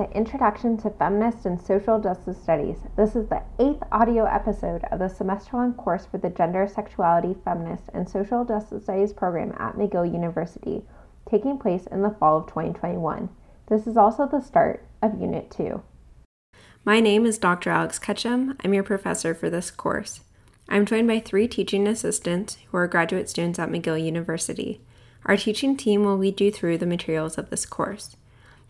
to Introduction to Feminist and Social Justice Studies. This is the eighth audio episode of the semester long course for the Gender, Sexuality, Feminist, and Social Justice Studies program at McGill University, taking place in the fall of 2021. This is also the start of Unit 2. My name is Dr. Alex Ketchum. I'm your professor for this course. I'm joined by three teaching assistants who are graduate students at McGill University. Our teaching team will lead you through the materials of this course.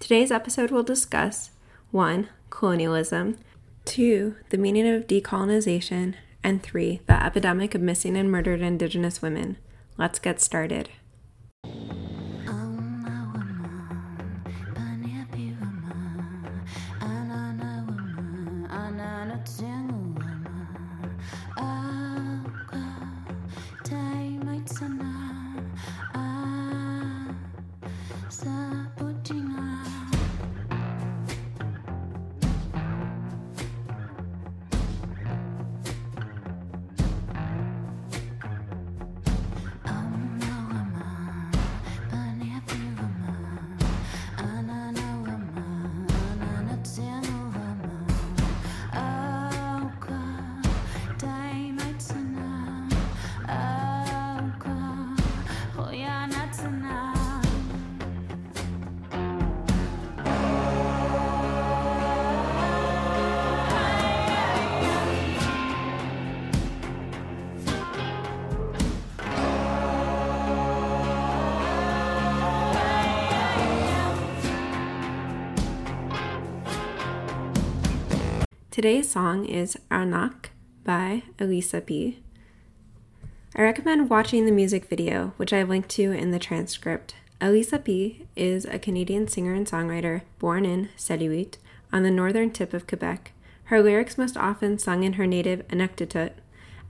Today's episode will discuss 1. Colonialism, 2. The meaning of decolonization, and 3. The epidemic of missing and murdered Indigenous women. Let's get started. Today's song is Arnaq by Elisapie. I recommend watching the music video, which I've linked to in the transcript. Elisapie is a Canadian singer and songwriter born in Inuit on the northern tip of Quebec. Her lyrics, most often sung in her native Inuktitut,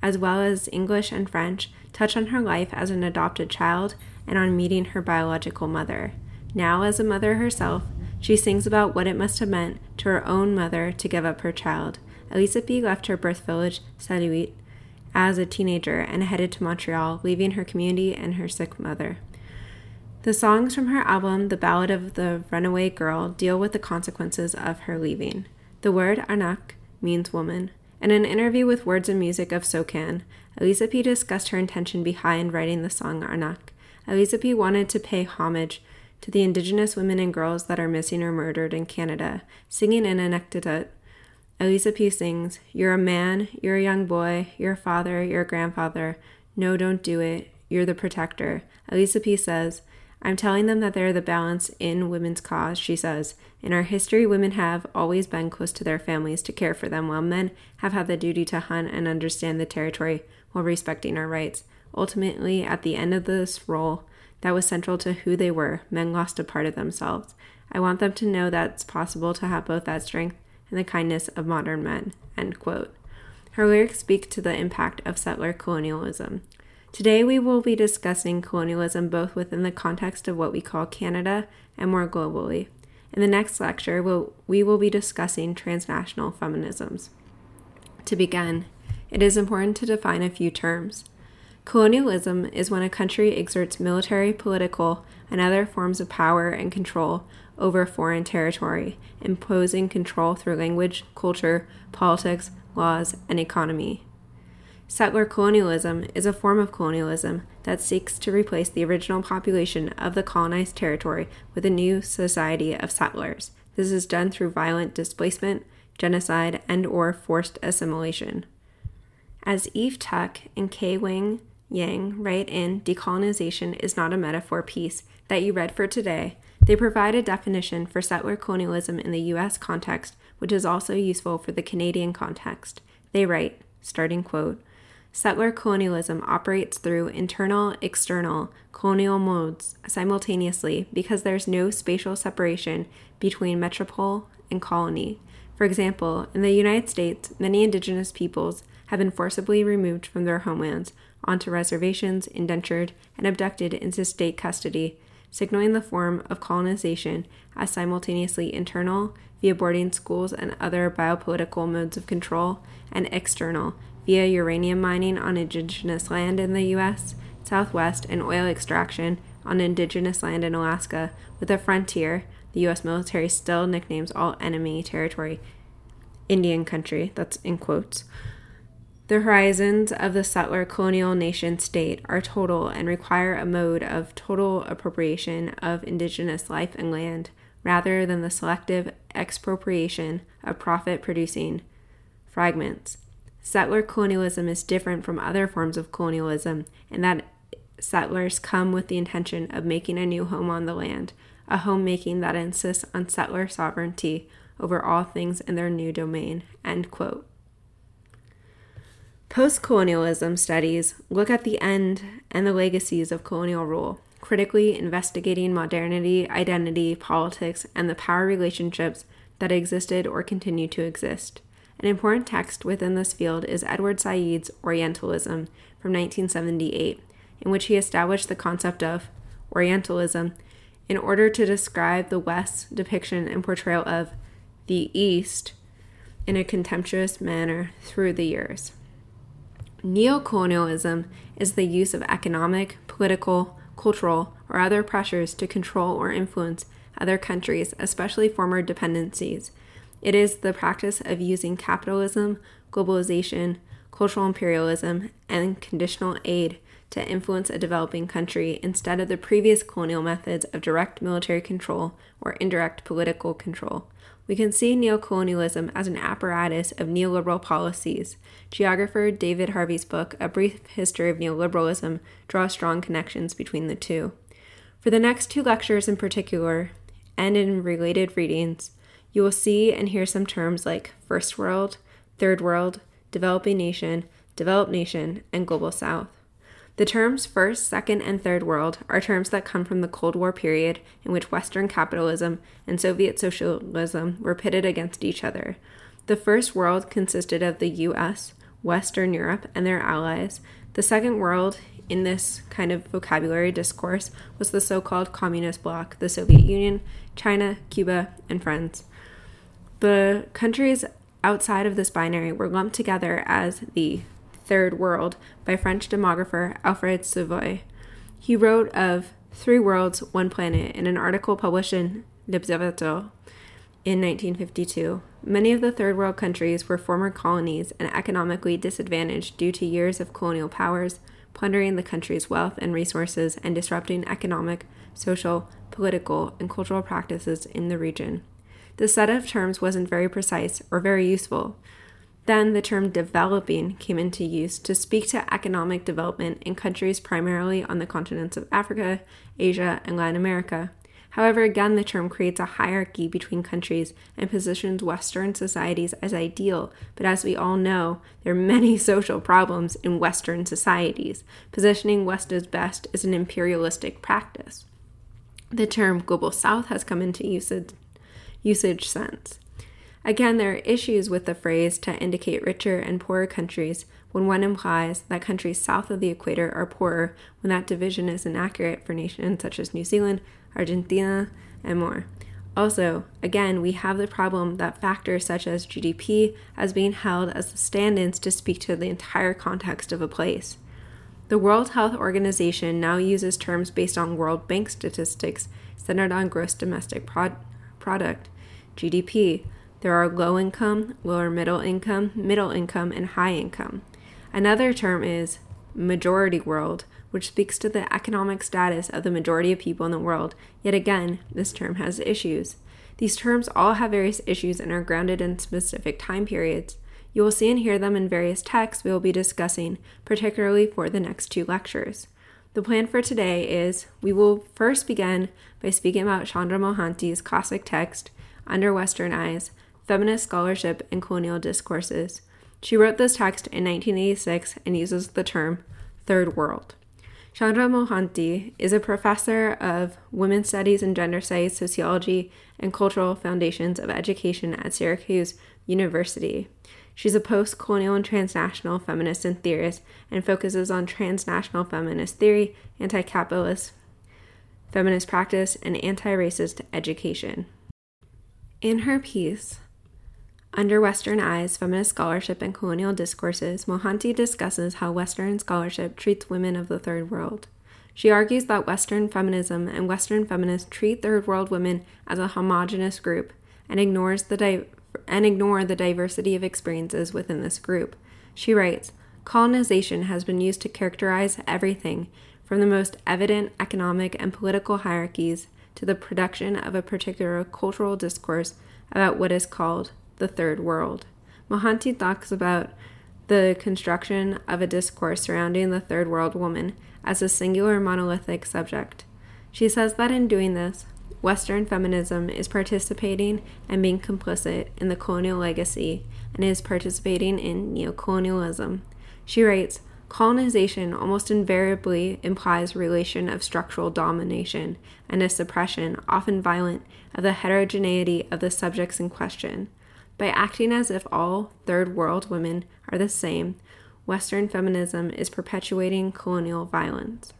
as well as English and French, touch on her life as an adopted child and on meeting her biological mother. Now, as a mother herself, she sings about what it must have meant to her own mother to give up her child. Elisapie left her birth village, Salluit, as a teenager and headed to Montreal, leaving her community and her sick mother. The songs from her album, The Ballad of the Runaway Girl, deal with the consequences of her leaving. The word Arnaq means woman. In an interview with Words and Music of SOCAN, Elisapie discussed her intention behind writing the song Arnaq. Elisa P. wanted to pay homage to the Indigenous women and girls that are missing or murdered in Canada, singing in Inuktitut. Elisapie sings, You're a man, you're a young boy, you're a father, you're a grandfather. No, don't do it. You're the protector. Elisapie says, I'm telling them that they're the balance in women's cause, she says. In our history, women have always been close to their families to care for them, while men have had the duty to hunt and understand the territory while respecting our rights. Ultimately, at the end of this role, that was central to who they were. Men lost a part of themselves. I want them to know that it's possible to have both that strength and the kindness of modern men. End quote. Her lyrics speak to the impact of settler colonialism. Today, we will be discussing colonialism both within the context of what we call Canada and more globally. In the next lecture, we'll, we will be discussing transnational feminisms. To begin, it is important to define a few terms. Colonialism is when a country exerts military, political, and other forms of power and control over foreign territory, imposing control through language, culture, politics, laws, and economy. Settler colonialism is a form of colonialism that seeks to replace the original population of the colonized territory with a new society of settlers. This is done through violent displacement, genocide, and or forced assimilation. As Eve Tuck and K. Wayne Yang write in Decolonization is Not a Metaphor piece that you read for today, they provide a definition for settler colonialism in the U.S. context, which is also useful for the Canadian context. They write, starting quote, Settler colonialism operates through internal, external, colonial modes simultaneously because there's no spatial separation between metropole and colony. For example, in the United States, many indigenous peoples have been forcibly removed from their homelands onto reservations, indentured, and abducted into state custody, signaling the form of colonization as simultaneously internal, via boarding schools and other biopolitical modes of control, and external, via uranium mining on indigenous land in the U.S., Southwest, and oil extraction on indigenous land in Alaska, with a frontier, the U.S. military still nicknames all enemy territory Indian country, that's in quotes. The horizons of the settler colonial nation state are total and require a mode of total appropriation of indigenous life and land rather than the selective expropriation of profit producing fragments. Settler colonialism is different from other forms of colonialism in that settlers come with the intention of making a new home on the land, a homemaking that insists on settler sovereignty over all things in their new domain. End quote. Post colonialism studies look at the end and the legacies of colonial rule, critically investigating modernity, identity, politics, and the power relationships that existed or continue to exist. An important text within this field is Edward Said's Orientalism from 1978, in which he established the concept of Orientalism in order to describe the West's depiction and portrayal of the East in a contemptuous manner through the years. Neocolonialism is the use of economic, political, cultural, or other pressures to control or influence other countries, especially former dependencies. It is the practice of using capitalism, globalization, cultural imperialism, and conditional aid to influence a developing country instead of the previous colonial methods of direct military control or indirect political control. We can see neocolonialism as an apparatus of neoliberal policies. Geographer David Harvey's book, A Brief History of Neoliberalism, draws strong connections between the two. For the next two lectures in particular, and in related readings, you will see and hear some terms like First World, Third World, Developing Nation, Developed Nation, and Global South. The terms first, second, and third world are terms that come from the Cold War period in which Western capitalism and Soviet socialism were pitted against each other. The first world consisted of the US, Western Europe, and their allies. The second world in this kind of vocabulary discourse was the so called Communist bloc, the Soviet Union, China, Cuba, and France. The countries outside of this binary were lumped together as the Third World by French demographer Alfred Sauvy. He wrote of Three Worlds, One Planet in an article published in L'Observateur in 1952. Many of the Third World countries were former colonies and economically disadvantaged due to years of colonial powers plundering the country's wealth and resources and disrupting economic, social, political, and cultural practices in the region. The set of terms wasn't very precise or very useful, then the term developing came into use to speak to economic development in countries primarily on the continents of Africa, Asia, and Latin America. However, again, the term creates a hierarchy between countries and positions Western societies as ideal. But as we all know, there are many social problems in Western societies. Positioning West as best is an imperialistic practice. The term global south has come into usage, usage since. Again, there are issues with the phrase to indicate richer and poorer countries when one implies that countries south of the equator are poorer when that division is inaccurate for nations such as New Zealand, Argentina, and more. Also, again, we have the problem that factors such as GDP as being held as the stand ins to speak to the entire context of a place. The World Health Organization now uses terms based on World Bank statistics centered on gross domestic prod- product, GDP, there are low income, lower middle income, middle income, and high income. Another term is majority world, which speaks to the economic status of the majority of people in the world. Yet again, this term has issues. These terms all have various issues and are grounded in specific time periods. You will see and hear them in various texts we will be discussing, particularly for the next two lectures. The plan for today is we will first begin by speaking about Chandra Mohanty's classic text, Under Western Eyes, Feminist Scholarship and Colonial Discourses. She wrote this text in 1986 and uses the term Third World. Chandra Mohanty is a professor of women's studies and gender studies, sociology, and cultural foundations of education at Syracuse University. She's a post colonial and transnational feminist and theorist and focuses on transnational feminist theory, anti capitalist feminist practice, and anti racist education. In her piece, under Western Eyes, Feminist Scholarship and Colonial Discourses, Mohanty discusses how Western scholarship treats women of the Third World. She argues that Western feminism and Western feminists treat third world women as a homogenous group and ignores the di- and ignore the diversity of experiences within this group. She writes, Colonization has been used to characterize everything from the most evident economic and political hierarchies to the production of a particular cultural discourse about what is called the third world. Mohanty talks about the construction of a discourse surrounding the third world woman as a singular monolithic subject. She says that in doing this, Western feminism is participating and being complicit in the colonial legacy and is participating in neocolonialism. She writes, Colonization almost invariably implies relation of structural domination and a suppression, often violent, of the heterogeneity of the subjects in question. By acting as if all third world women are the same, Western feminism is perpetuating colonial violence.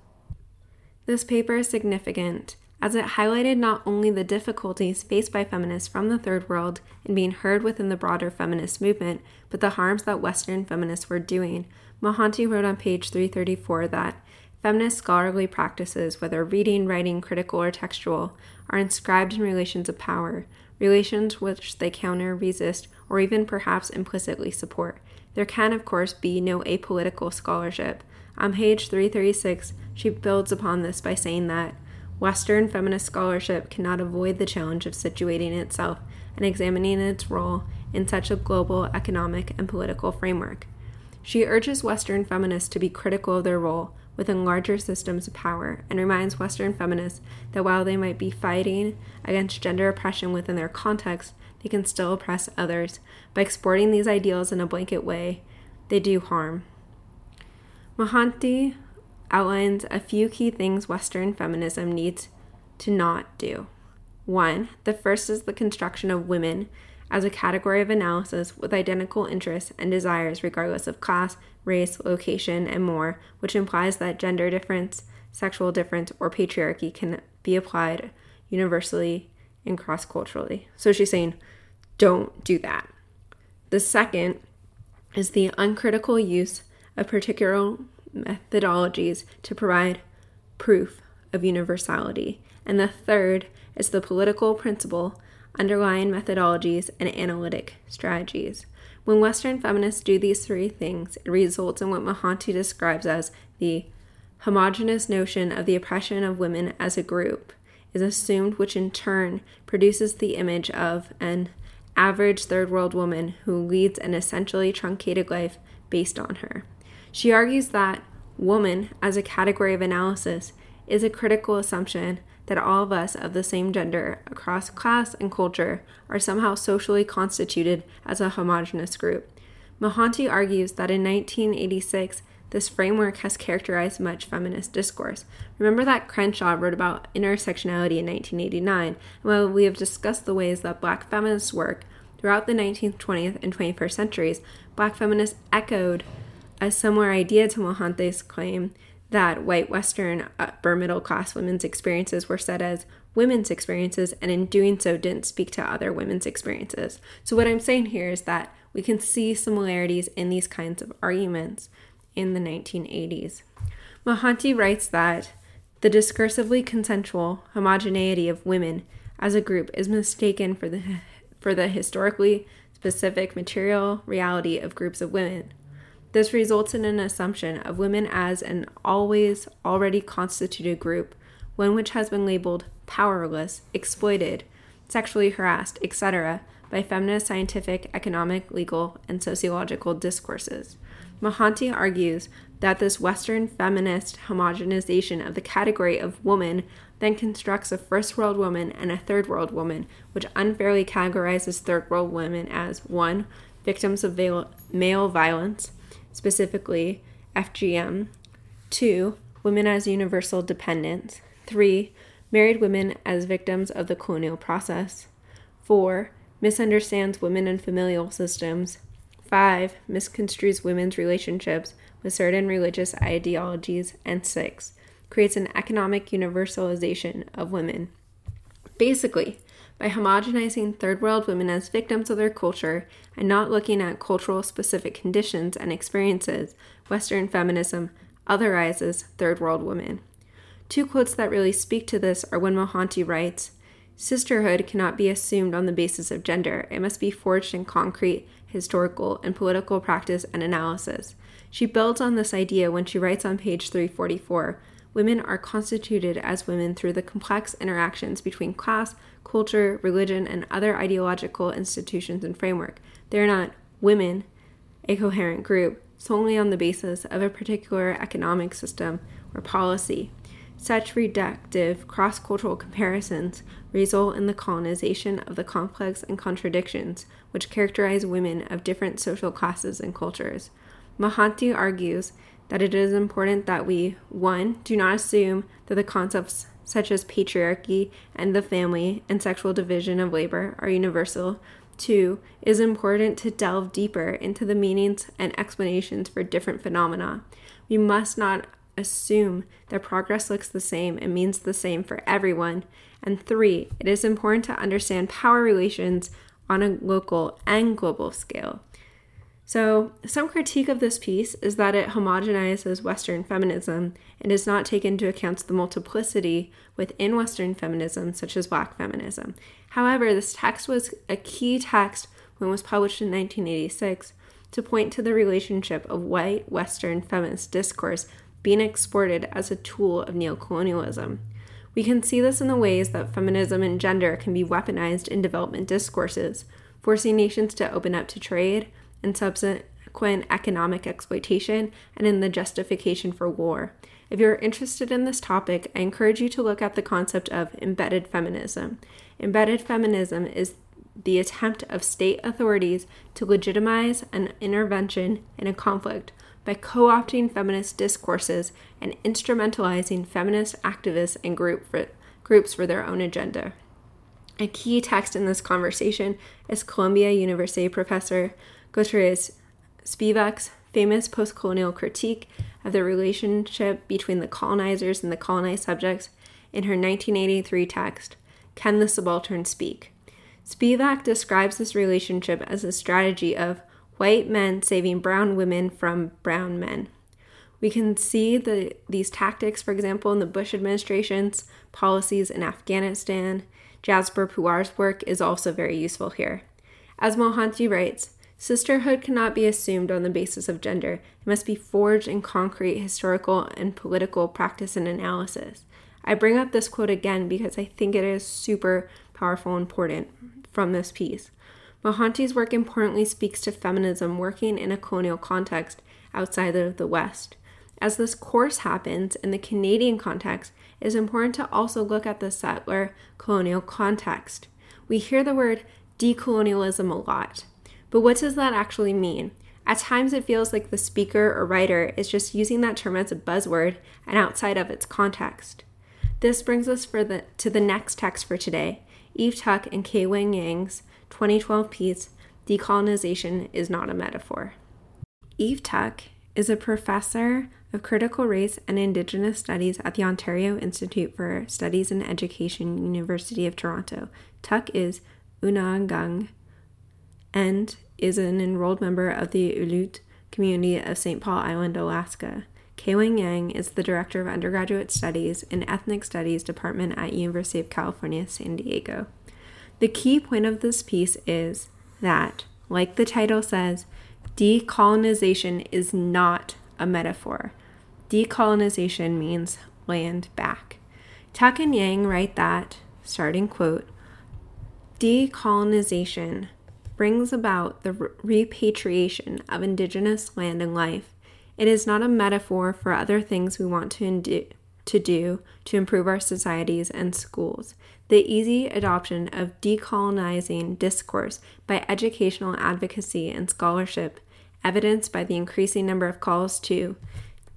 This paper is significant as it highlighted not only the difficulties faced by feminists from the third world in being heard within the broader feminist movement, but the harms that Western feminists were doing. Mohanty wrote on page 334 that feminist scholarly practices, whether reading, writing, critical, or textual, are inscribed in relations of power, relations which they counter, resist, or even perhaps implicitly support. There can, of course, be no apolitical scholarship. On page 336, she builds upon this by saying that Western feminist scholarship cannot avoid the challenge of situating itself and examining its role in such a global economic and political framework. She urges Western feminists to be critical of their role within larger systems of power and reminds Western feminists that while they might be fighting against gender oppression within their context, they can still oppress others. By exporting these ideals in a blanket way, they do harm. Mohanty outlines a few key things Western feminism needs to not do. One, the first is the construction of women as a category of analysis with identical interests and desires regardless of class, race, location, and more, which implies that gender difference, sexual difference, or patriarchy can be applied universally and cross culturally. So she's saying, don't do that. The second is the uncritical use of particular methodologies to provide proof of universality. And the third is the political principle underlying methodologies and analytic strategies. When Western feminists do these three things, it results in what Mohanty describes as the homogenous notion of the oppression of women as a group is assumed, which in turn produces the image of an average third world woman who leads an essentially truncated life based on her. She argues that woman as a category of analysis is a critical assumption that all of us of the same gender across class and culture are somehow socially constituted as a homogenous group. Mohanty argues that in 1986, this framework has characterized much feminist discourse. Remember that Crenshaw wrote about intersectionality in 1989, and while we have discussed the ways that black feminists work, throughout the 19th, 20th, and 21st centuries, black feminists echoed a similar idea to Mohanty's claim that white Western upper middle class women's experiences were set as women's experiences, and in doing so, didn't speak to other women's experiences. So, what I'm saying here is that we can see similarities in these kinds of arguments in the 1980s. Mohanty writes that the discursively consensual homogeneity of women as a group is mistaken for the for the historically specific material reality of groups of women. This results in an assumption of women as an always already constituted group, one which has been labeled powerless, exploited, sexually harassed, etc., by feminist scientific, economic, legal, and sociological discourses. Mohanty argues that this Western feminist homogenization of the category of woman then constructs a first world woman and a third world woman, which unfairly categorizes third world women as 1. victims of male violence, specifically FGM. Two, women as universal dependents. Three, married women as victims of the colonial process. Four, misunderstands women and familial systems. Five, misconstrues women's relationships with certain religious ideologies. And six, creates an economic universalization of women. Basically, by homogenizing third world women as victims of their culture and not looking at cultural specific conditions and experiences, Western feminism otherizes third world women. Two quotes that really speak to this are when Mohanty writes, Sisterhood cannot be assumed on the basis of gender. It must be forged in concrete, historical, and political practice and analysis. She builds on this idea when she writes on page 344 Women are constituted as women through the complex interactions between class, culture, religion, and other ideological institutions and framework. They are not women, a coherent group, solely on the basis of a particular economic system or policy. Such reductive cross cultural comparisons result in the colonization of the complex and contradictions which characterize women of different social classes and cultures. Mohanty argues that it is important that we, one, do not assume that the concepts such as patriarchy and the family and sexual division of labor are universal. Two, it is important to delve deeper into the meanings and explanations for different phenomena. We must not assume that progress looks the same and means the same for everyone. And three, it is important to understand power relations on a local and global scale. So, some critique of this piece is that it homogenizes Western feminism and does not take into account the multiplicity within Western feminism, such as Black feminism. However, this text was a key text when it was published in 1986 to point to the relationship of white Western feminist discourse being exported as a tool of neocolonialism. We can see this in the ways that feminism and gender can be weaponized in development discourses, forcing nations to open up to trade and subsequent economic exploitation, and in the justification for war. If you're interested in this topic, I encourage you to look at the concept of embedded feminism. Embedded feminism is the attempt of state authorities to legitimize an intervention in a conflict by co opting feminist discourses and instrumentalizing feminist activists and group for, groups for their own agenda. A key text in this conversation is Columbia University professor Gayatri Spivak's famous post colonial critique of the relationship between the colonizers and the colonized subjects in her 1983 text, Can the Subaltern Speak? Spivak describes this relationship as a strategy of white men saving brown women from brown men. We can see the, these tactics, for example, in the Bush administration's policies in Afghanistan. Jasbir Puar's work is also very useful here. As Mohanty writes, Sisterhood cannot be assumed on the basis of gender. It must be forged in concrete historical and political practice and analysis. I bring up this quote again because I think it is super powerful and important from this piece. Mohanty's work importantly speaks to feminism working in a colonial context outside of the West. As this course happens in the Canadian context, it is important to also look at the settler colonial context. We hear the word decolonialism a lot. But what does that actually mean? At times, it feels like the speaker or writer is just using that term as a buzzword and outside of its context. This brings us the, to the next text for today Eve Tuck and K. Wayne Yang's 2012 piece, Decolonization is Not a Metaphor. Eve Tuck is a professor of critical race and indigenous studies at the Ontario Institute for Studies in Education, University of Toronto. Tuck is Unangang and is an enrolled member of the Aleut community of St. Paul Island, Alaska. K. Wayne Yang is the Director of Undergraduate Studies in Ethnic Studies Department at University of California, San Diego. The key point of this piece is that, like the title says, decolonization is not a metaphor. Decolonization means land back. Tuck and Yang write that, starting quote, decolonization brings about the repatriation of indigenous land and life. It is not a metaphor for other things we want to, to do to improve our societies and schools. The easy adoption of decolonizing discourse by educational advocacy and scholarship, evidenced by the increasing number of calls to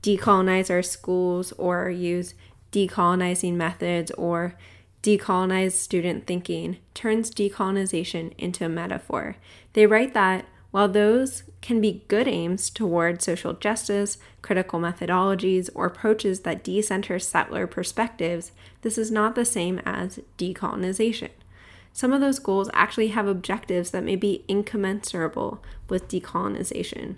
decolonize our schools or use decolonizing methods or decolonized student thinking turns decolonization into a metaphor. They write that while those can be good aims toward social justice, critical methodologies, or approaches that decenter settler perspectives, this is not the same as decolonization. Some of those goals actually have objectives that may be incommensurable with decolonization.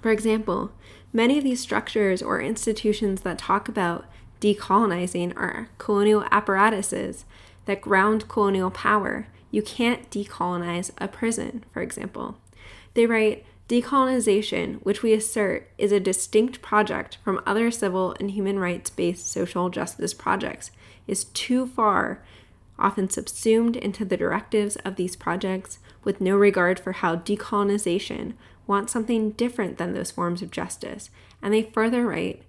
For example, many of these structures or institutions that talk about decolonizing are colonial apparatuses that ground colonial power. You can't decolonize a prison, for example. They write, Decolonization, which we assert is a distinct project from other civil and human rights based social justice projects, is too far, often subsumed into the directives of these projects with no regard for how decolonization wants something different than those forms of justice. And they further write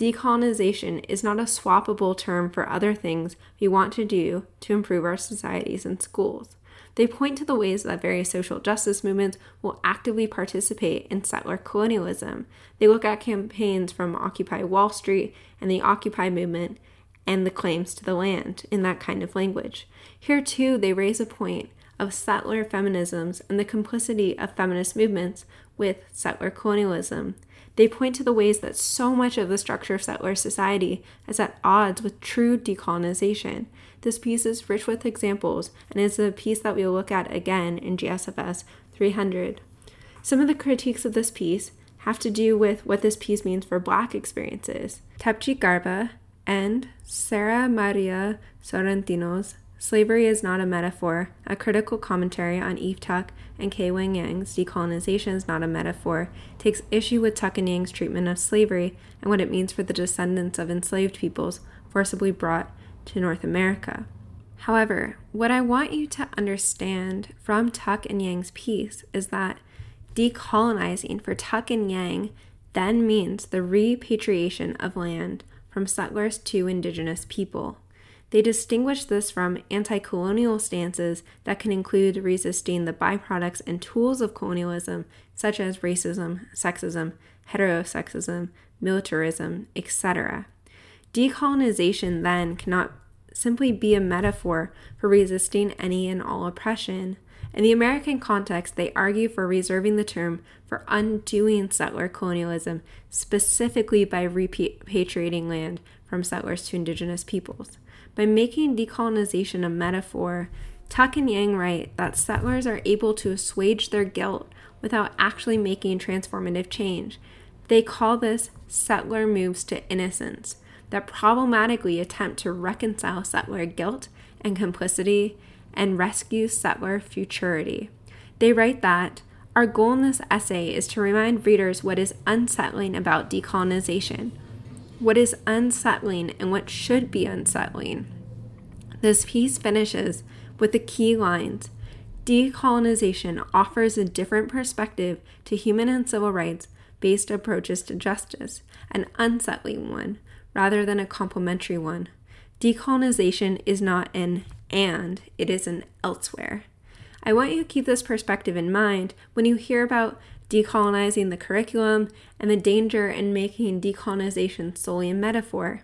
Decolonization is not a swappable term for other things we want to do to improve our societies and schools. They point to the ways that various social justice movements will actively participate in settler colonialism. They look at campaigns from Occupy Wall Street and the Occupy movement and the claims to the land in that kind of language. Here, too, they raise a point of settler feminisms and the complicity of feminist movements with settler colonialism. They point to the ways that so much of the structure of settler society is at odds with true decolonization. This piece is rich with examples and is a piece that we'll look at again in GSFS 300. Some of the critiques of this piece have to do with what this piece means for Black experiences. Tapji Garba and Sarah Maria Sorrentino's Slavery is Not a Metaphor, a critical commentary on Eve Tuck and K. Wayne Yang's Decolonization is Not a Metaphor, takes issue with Tuck and Yang's treatment of slavery and what it means for the descendants of enslaved peoples forcibly brought to North America. However, what I want you to understand from Tuck and Yang's piece is that decolonizing for Tuck and Yang then means the repatriation of land from settlers to indigenous people. They distinguish this from anti colonial stances that can include resisting the byproducts and tools of colonialism, such as racism, sexism, heterosexism, militarism, etc. Decolonization, then, cannot simply be a metaphor for resisting any and all oppression. In the American context, they argue for reserving the term for undoing settler colonialism, specifically by repatriating land from settlers to indigenous peoples. By making decolonization a metaphor, Tuck and Yang write that settlers are able to assuage their guilt without actually making transformative change. They call this settler moves to innocence that problematically attempt to reconcile settler guilt and complicity and rescue settler futurity. They write that our goal in this essay is to remind readers what is unsettling about decolonization what is unsettling and what should be unsettling. This piece finishes with the key lines Decolonization offers a different perspective to human and civil rights based approaches to justice, an unsettling one rather than a complementary one. Decolonization is not an and, it is an elsewhere. I want you to keep this perspective in mind when you hear about decolonizing the curriculum, and the danger in making decolonization solely a metaphor.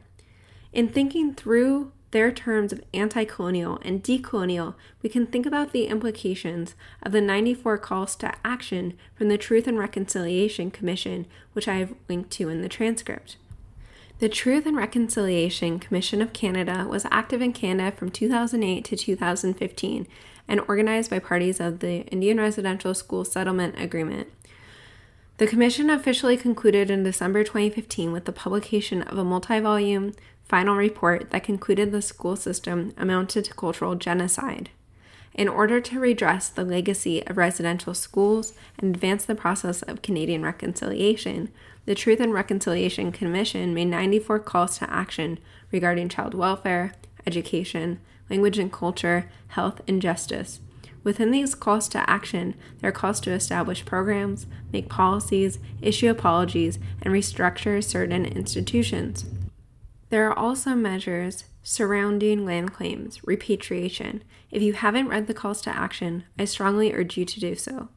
In thinking through their terms of anti colonial and decolonial, we can think about the implications of the 94 calls to action from the Truth and Reconciliation Commission, which I have linked to in the transcript. The Truth and Reconciliation Commission of Canada was active in Canada from 2008 to 2015 and organized by parties of the Indian Residential School Settlement Agreement. The Commission officially concluded in December 2015 with the publication of a multi volume final report that concluded the school system amounted to cultural genocide. In order to redress the legacy of residential schools and advance the process of Canadian reconciliation, the Truth and Reconciliation Commission made 94 calls to action regarding child welfare, education, language and culture, health, and justice, Within these calls to action, there are calls to establish programs, make policies, issue apologies, and restructure certain institutions. There are also measures surrounding land claims, repatriation. If you haven't read the calls to action, I strongly urge you to do so.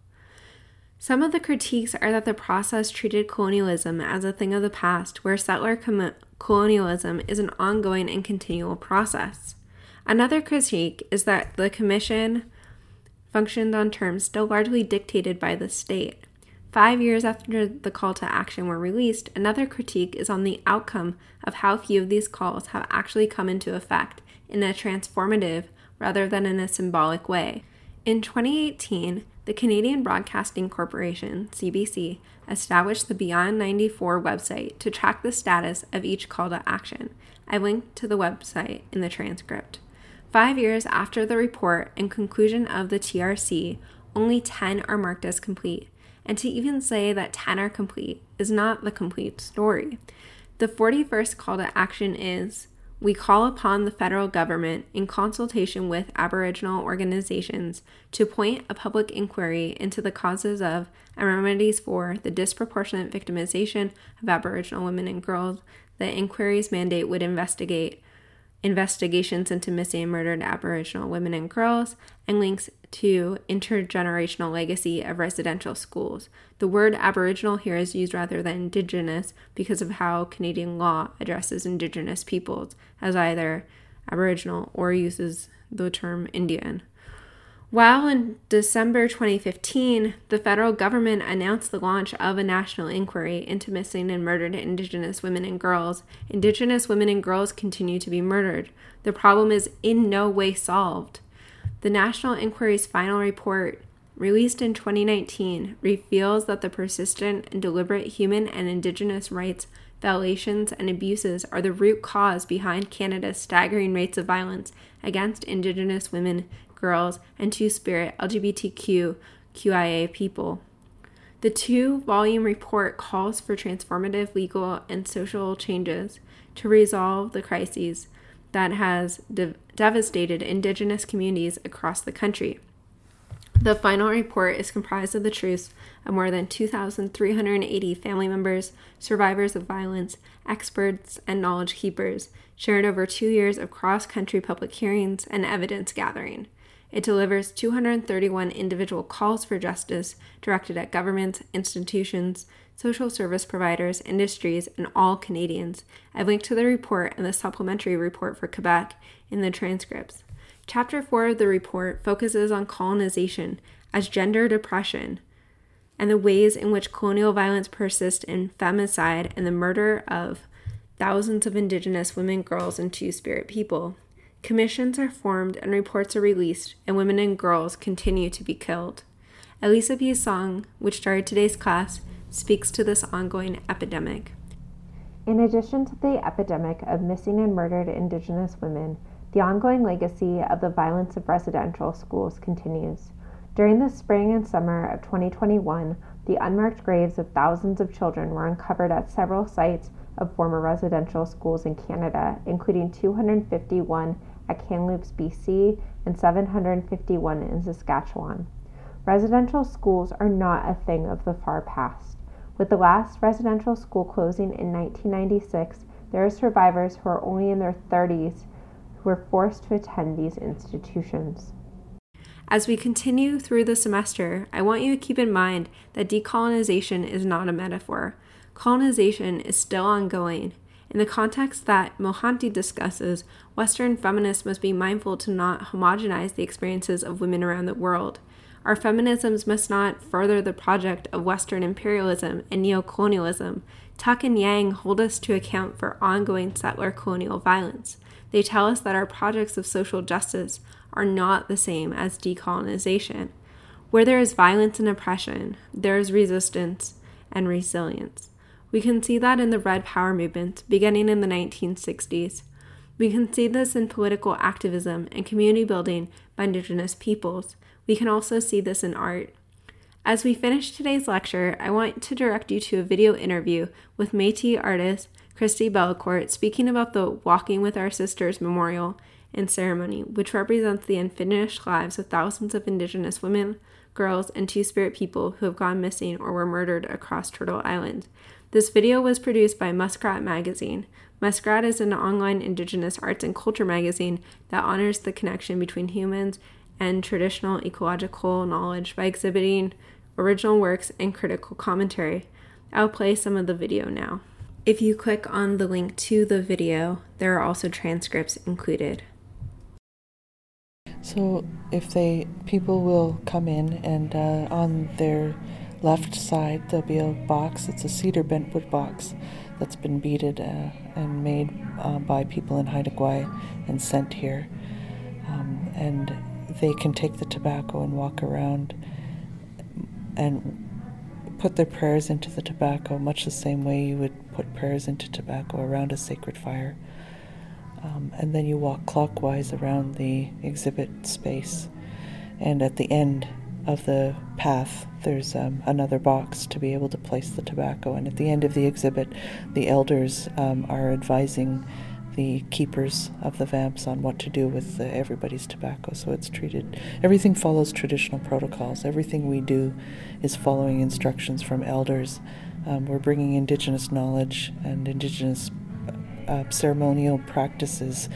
Some of the critiques are that the process treated colonialism as a thing of the past, where settler com- colonialism is an ongoing and continual process. Another critique is that the Commission functioned on terms still largely dictated by the state. Five years after the call to action were released, another critique is on the outcome of how few of these calls have actually come into effect in a transformative rather than in a symbolic way. In 2018, the Canadian Broadcasting Corporation, CBC, established the Beyond 94 website to track the status of each call to action, I linked to the website in the transcript. Five years after the report and conclusion of the TRC, only 10 are marked as complete. And to even say that 10 are complete is not the complete story. The 41st call to action is we call upon the federal government, in consultation with Aboriginal organizations, to appoint a public inquiry into the causes of and remedies for the disproportionate victimization of Aboriginal women and girls. The inquiry's mandate would investigate investigations into missing and murdered Aboriginal women and girls, and links to intergenerational legacy of residential schools. The word Aboriginal here is used rather than Indigenous because of how Canadian law addresses Indigenous peoples as either Aboriginal or uses the term Indian. While in December 2015, the federal government announced the launch of a national inquiry into missing and murdered Indigenous women and girls, Indigenous women and girls continue to be murdered. The problem is in no way solved. The National Inquiry's final report, released in 2019, reveals that the persistent and deliberate human and Indigenous rights violations and abuses are the root cause behind Canada's staggering rates of violence against Indigenous women, girls, and Two Spirit LGBTQ QIA people. The two volume report calls for transformative legal and social changes to resolve the crises that has de- devastated Indigenous communities across the country. The final report is comprised of the truths of more than 2,380 family members, survivors of violence, experts, and knowledge keepers, shared over two years of cross country public hearings and evidence gathering. It delivers 231 individual calls for justice directed at governments, institutions, social service providers, industries, and all Canadians. I've linked to the report and the supplementary report for Quebec in the transcripts. Chapter 4 of the report focuses on colonization as gender depression and the ways in which colonial violence persists in femicide and the murder of thousands of Indigenous women, girls, and Two Spirit people. Commissions are formed and reports are released, and women and girls continue to be killed. Elisapie's song, which started today's class, speaks to this ongoing epidemic. In addition to the epidemic of missing and murdered Indigenous women, the ongoing legacy of the violence of residential schools continues. During the spring and summer of 2021, the unmarked graves of thousands of children were uncovered at several sites of former residential schools in Canada, including 251 at Kamloops, BC, and 751 in Saskatchewan. Residential schools are not a thing of the far past. With the last residential school closing in 1996, there are survivors who are only in their 30s who were forced to attend these institutions. As we continue through the semester, I want you to keep in mind that decolonization is not a metaphor. Colonization is still ongoing, in the context that Mohanty discusses, Western feminists must be mindful to not homogenize the experiences of women around the world. Our feminisms must not further the project of Western imperialism and neocolonialism. Tuck and Yang hold us to account for ongoing settler colonial violence. They tell us that our projects of social justice are not the same as decolonization. Where there is violence and oppression, there is resistance and resilience. We can see that in the Red Power movement beginning in the 1960s. We can see this in political activism and community building by Indigenous peoples. We can also see this in art. As we finish today's lecture, I want to direct you to a video interview with Metis artist Christi Belcourt speaking about the Walking with Our Sisters memorial and ceremony, which represents the unfinished lives of thousands of Indigenous women, girls, and Two Spirit people who have gone missing or were murdered across Turtle Island. This video was produced by Muskrat Magazine. Muskrat is an online Indigenous arts and culture magazine that honors the connection between humans and traditional ecological knowledge by exhibiting original works and critical commentary. I'll play some of the video now. If you click on the link to the video, there are also transcripts included. So, if they people will come in and uh, on their left side there'll be a box. It's a cedar bentwood box that's been beaded uh, and made uh, by people in Haida Gwaii and sent here. Um, and they can take the tobacco and walk around and put their prayers into the tobacco, much the same way you would put prayers into tobacco around a sacred fire. Um, and then you walk clockwise around the exhibit space. And at the end of the path, there's um, another box to be able to place the tobacco. And at the end of the exhibit, the elders um, are advising the keepers of the vamps on what to do with the, everybody's tobacco. So it's treated, everything follows traditional protocols. Everything we do is following instructions from elders. Um, we're bringing indigenous knowledge and indigenous uh, ceremonial practices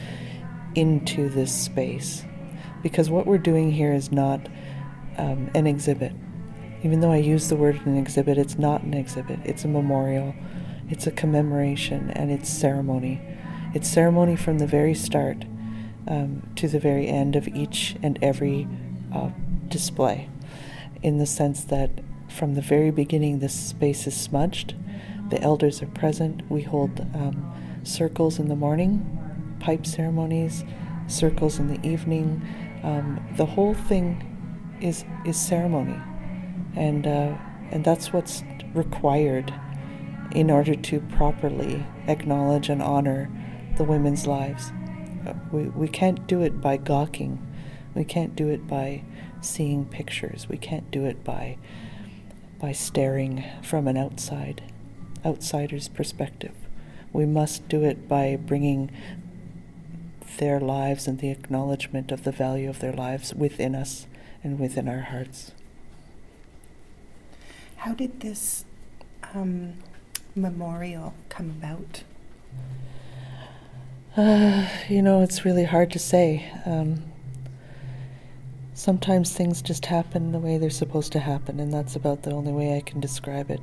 into this space. Because what we're doing here is not um, an exhibit. Even though I use the word an exhibit, it's not an exhibit, it's a memorial, it's a commemoration, and it's ceremony. It's ceremony from the very start um, to the very end of each and every uh, display, in the sense that from the very beginning, this space is smudged. The elders are present. We hold um, circles in the morning, pipe ceremonies, circles in the evening. Um, the whole thing is is ceremony, and uh, and that's what's required in order to properly acknowledge and honor the women's lives. Uh, we, we can't do it by gawking. We can't do it by seeing pictures. We can't do it by by staring from an outside outsider's perspective. We must do it by bringing their lives and the acknowledgement of the value of their lives within us and within our hearts. How did this um, memorial come about? Uh, you know, it's really hard to say. Um, sometimes things just happen the way they're supposed to happen, and that's about the only way I can describe it.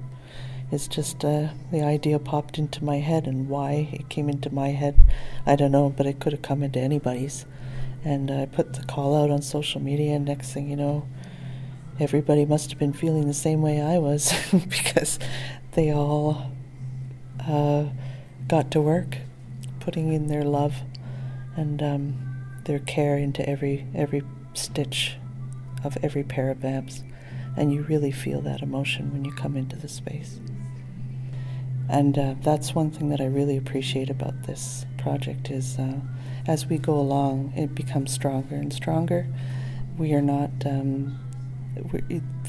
It's just uh, the idea popped into my head, and why it came into my head, I don't know, but it could have come into anybody's. And I put the call out on social media, and next thing you know, everybody must have been feeling the same way I was because they all uh, got to work putting in their love and um, their care into every every stitch of every pair of vamps, and you really feel that emotion when you come into the space. And uh, that's one thing that I really appreciate about this project is uh, as we go along, it becomes stronger and stronger. We are not um,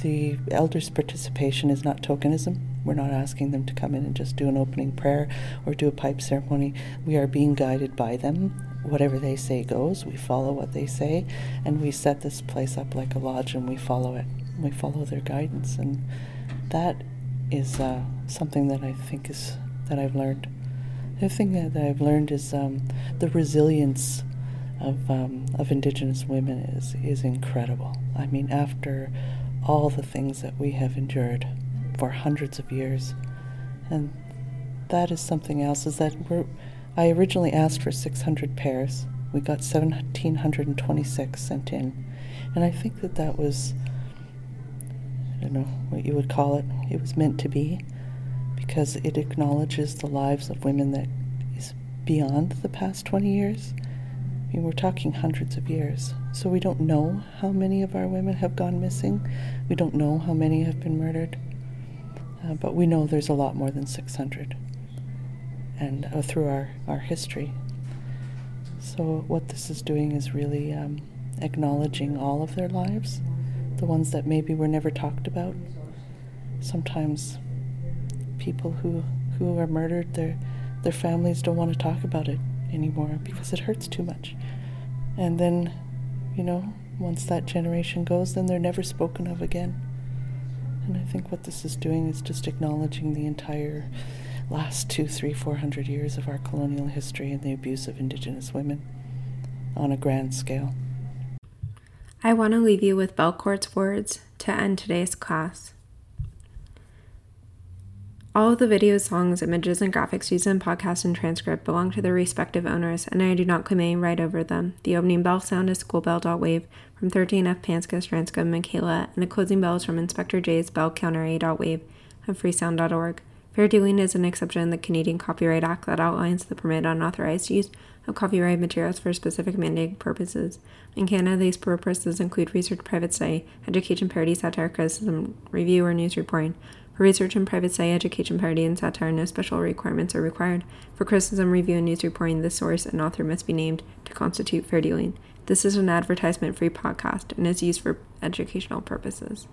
the elders' participation is not tokenism. We're not asking them to come in and just do an opening prayer or do a pipe ceremony. We are being guided by them. Whatever they say goes. We follow what they say, and we set this place up like a lodge, and we follow it. We follow their guidance, and that is uh, something that I think is that I've learned. The thing that, I've learned is um, the resilience of um, of Indigenous women is is incredible. I mean, after all the things that we have endured for hundreds of years. And that is something else is that we're I originally asked for 600 pairs. We got 1726 sent in. And I think that that was I don't know what you would call it. It was meant to be because it acknowledges the lives of women that is beyond the past 20 years. I mean, we're talking hundreds of years. So we don't know how many of our women have gone missing. We don't know how many have been murdered. Uh, but we know there's a lot more than 600 and uh, through our, our history. So, what this is doing is really um, acknowledging all of their lives, the ones that maybe were never talked about. Sometimes people who, who are murdered, their, their families don't want to talk about it anymore because it hurts too much. And then, you know, once that generation goes, then they're never spoken of again. And I think what this is doing is just acknowledging the entire last two, three, four hundred years of our colonial history and the abuse of Indigenous women on a grand scale. I want to leave you with Belcourt's words to end today's class. All of the videos, songs, images, and graphics used in podcast and transcript belong to their respective owners, and I do not claim any right over them. The opening bell sound is schoolbell.wave from 13F Panska, Stranska, Michaela, and the closing bell is from Inspector J's bell counter A.wave of freesound.org. Fair dealing is an exception in the Canadian Copyright Act that outlines the permitted unauthorized use of copyrighted materials for specific mandated purposes. In Canada, these purposes include research, private study, education, parody, satire, criticism, review, or news reporting. For research and private study, education, parody, and satire, no special requirements are required. For criticism, review, and news reporting, the source and author must be named to constitute fair dealing. This is an advertisement free podcast and is used for educational purposes.